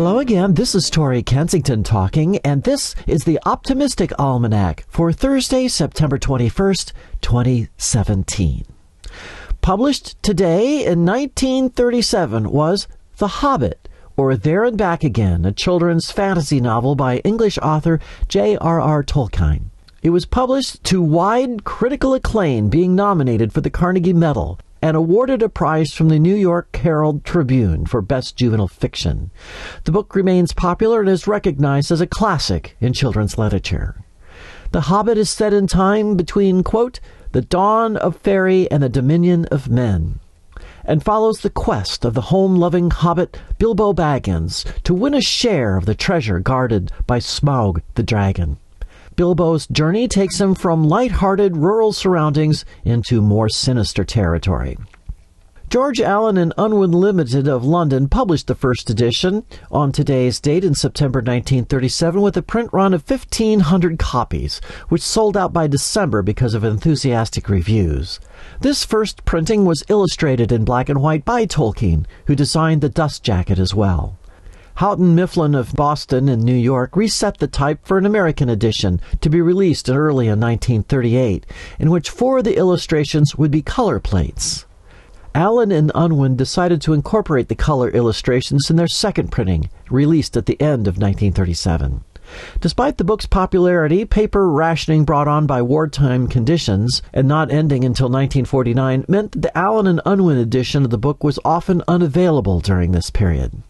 Hello again. This is Tori Kensington talking, and this is the Optimistic Almanac for Thursday, September 21st, 2017. Published today in 1937 was The Hobbit, or There and Back Again, a children's fantasy novel by English author J.R.R. Tolkien. It was published to wide critical acclaim, being nominated for the Carnegie Medal and awarded a prize from the New York Herald Tribune for Best Juvenile Fiction. The book remains popular and is recognized as a classic in children's literature. The Hobbit is set in time between, quote, the dawn of fairy and the dominion of men, and follows the quest of the home loving hobbit Bilbo Baggins to win a share of the treasure guarded by Smaug the dragon. Bilbo's journey takes him from light-hearted rural surroundings into more sinister territory. George Allen and Unwin Limited of London published the first edition on today's date in September 1937 with a print run of 1,500 copies, which sold out by December because of enthusiastic reviews. This first printing was illustrated in black and white by Tolkien, who designed the dust jacket as well. Houghton Mifflin of Boston and New York reset the type for an American edition to be released early in 1938, in which four of the illustrations would be color plates. Allen and Unwin decided to incorporate the color illustrations in their second printing, released at the end of 1937. Despite the book's popularity, paper rationing brought on by wartime conditions and not ending until 1949 meant that the Allen and Unwin edition of the book was often unavailable during this period.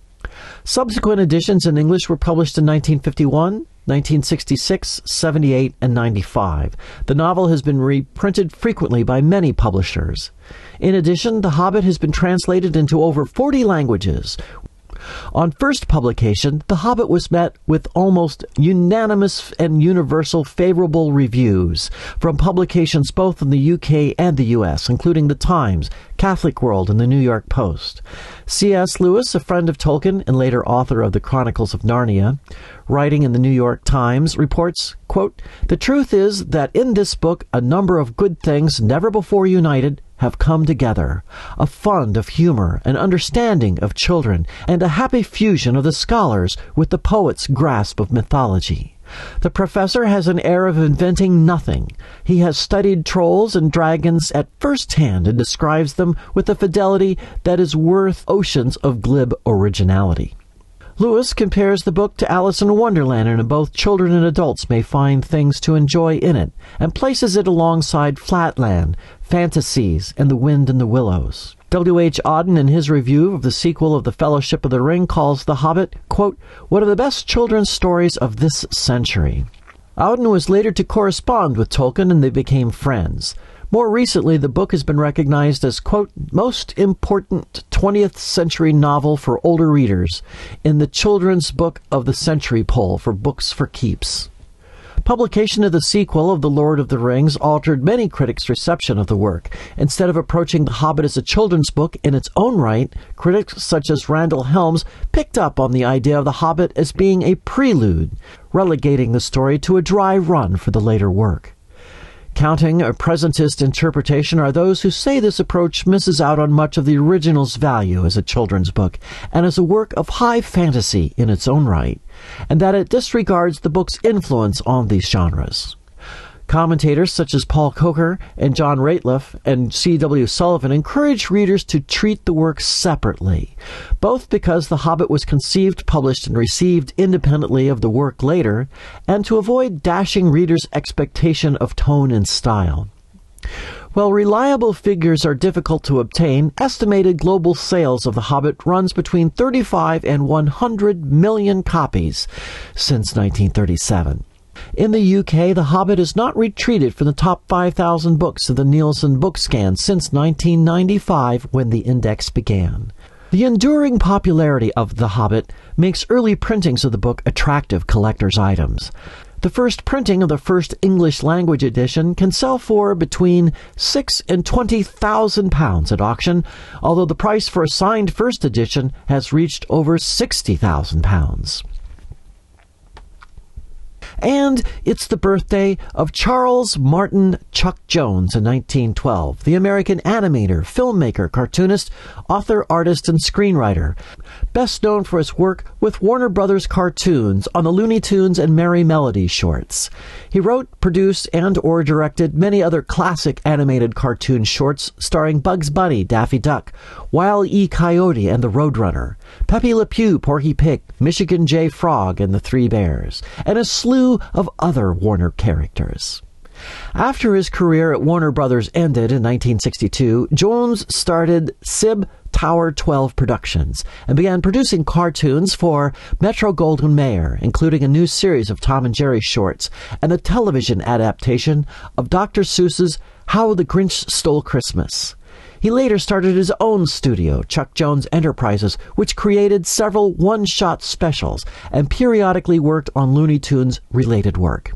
Subsequent editions in English were published in 1951, 1966, 78, and 95. The novel has been reprinted frequently by many publishers. In addition, The Hobbit has been translated into over 40 languages, on first publication, The Hobbit was met with almost unanimous and universal favorable reviews from publications both in the UK and the US, including The Times, Catholic World, and the New York Post. C.S. Lewis, a friend of Tolkien and later author of the Chronicles of Narnia, writing in the New York Times, reports, quote, The truth is that in this book a number of good things never before united have come together a fund of humor, an understanding of children, and a happy fusion of the scholars with the poet's grasp of mythology. The professor has an air of inventing nothing. He has studied trolls and dragons at first hand and describes them with a fidelity that is worth oceans of glib originality. Lewis compares the book to Alice in Wonderland, and both children and adults may find things to enjoy in it, and places it alongside Flatland, Phantastes, and The Wind in the Willows. W. H. Auden, in his review of the sequel of The Fellowship of the Ring, calls The Hobbit, quote, one of the best children's stories of this century. Auden was later to correspond with Tolkien, and they became friends. More recently, the book has been recognized as, quote, most important 20th century novel for older readers in the Children's Book of the Century poll for Books for Keeps. Publication of the sequel of The Lord of the Rings altered many critics' reception of the work. Instead of approaching The Hobbit as a children's book in its own right, critics such as Randel Helms picked up on the idea of The Hobbit as being a prelude, relegating the story to a dry run for the later work. Counting a presentist interpretation are those who say this approach misses out on much of the original's value as a children's book and as a work of high fantasy in its own right, and that it disregards the book's influence on these genres. Commentators such as Paul Kocher and John Rateliff and C.W. Sullivan encourage readers to treat the work separately, both because The Hobbit was conceived, published, and received independently of the work later, and to avoid dashing readers' expectation of tone and style. While reliable figures are difficult to obtain, estimated global sales of The Hobbit runs between 35 and 100 million copies since 1937. In the UK, The Hobbit has not retreated from the top 5,000 books of the Nielsen Bookscan since 1995 when the index began. The enduring popularity of The Hobbit makes early printings of the book attractive collector's items. The first printing of the first English language edition can sell for between six and twenty thousand pounds at auction, although the price for a signed first edition has reached over sixty thousand pounds. And it's the birthday of Charles Martin Chuck Jones in 1912, the American animator, filmmaker, cartoonist, author, artist, and screenwriter. Best known for his work with Warner Brothers cartoons on the Looney Tunes and Merrie Melody shorts. He wrote, produced, and or directed many other classic animated cartoon shorts starring Bugs Bunny, Daffy Duck, Wile E. Coyote and the Roadrunner, Pepe Le Pew, Porky Pig, Michigan J. Frog and the Three Bears, and a slew of other Warner characters. After his career at Warner Brothers ended in 1962, Jones started Sib Tower 12 Productions and began producing cartoons for Metro Goldwyn Mayer, including a new series of Tom and Jerry shorts and a television adaptation of Dr. Seuss's How the Grinch Stole Christmas. He later started his own studio, Chuck Jones Enterprises, which created several one shot specials and periodically worked on Looney Tunes related work.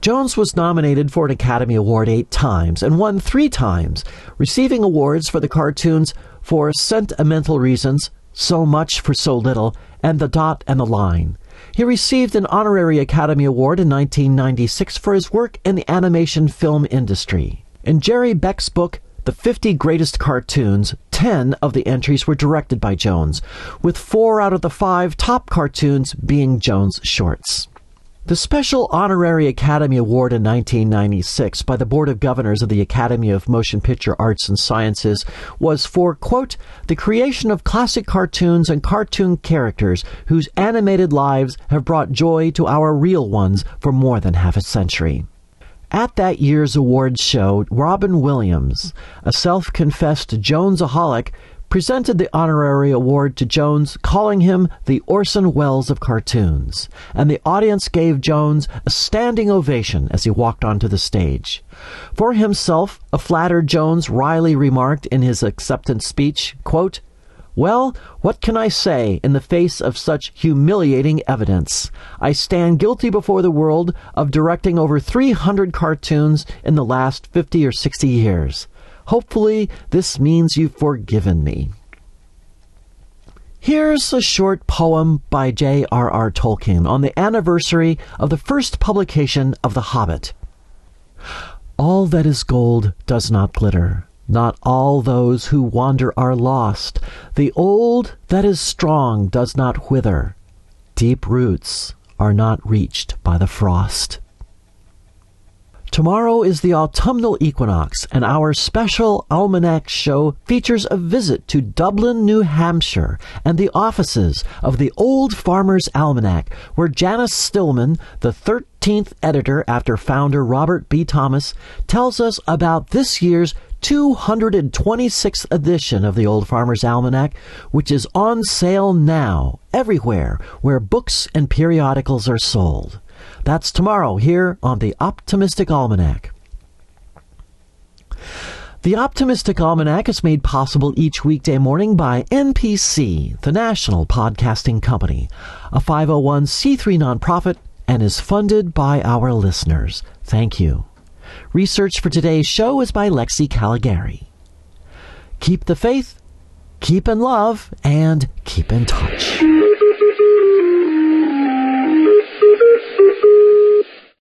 Jones was nominated for an Academy Award eight times and won three times, receiving awards for the cartoons for Sentimental Reasons, So Much for So Little, and The Dot and the Line. He received an honorary Academy Award in 1996 for his work in the animation film industry. In Jerry Beck's book, The 50 Greatest Cartoons, 10 of the entries were directed by Jones, with four out of the five top cartoons being Jones shorts. The Special Honorary Academy Award in 1996 by the Board of Governors of the Academy of Motion Picture Arts and Sciences was for, quote, the creation of classic cartoons and cartoon characters whose animated lives have brought joy to our real ones for more than half a century. At that year's awards show, Robin Williams, a self confessed Jonesaholic, presented the honorary award to Jones, calling him the Orson Welles of cartoons, and the audience gave Jones a standing ovation as he walked onto the stage. For himself, a flattered Jones wryly remarked in his acceptance speech, quote, well, what can I say in the face of such humiliating evidence? I stand guilty before the world of directing over 300 cartoons in the last 50 or 60 years. Hopefully, this means you've forgiven me. Here's a short poem by J.R.R. Tolkien on the anniversary of the first publication of The Hobbit. All that is gold does not glitter. Not all those who wander are lost. The old that is strong does not wither. Deep roots are not reached by the frost. Tomorrow is the autumnal equinox, and our special almanac show features a visit to Dublin, New Hampshire, and the offices of the Old Farmer's Almanac, where Janice Stillman, the 13th editor after founder Robert B. Thomas, tells us about this year's 226th edition of the Old Farmer's Almanac, which is on sale now everywhere where books and periodicals are sold. That's tomorrow here on the Optimistic Almanac. The Optimistic Almanac is made possible each weekday morning by NPC, the National Podcasting Company, a 501c3 nonprofit, and is funded by our listeners. Thank you. Research for today's show is by Lexi Caligari. Keep the faith, keep in love, and keep in touch.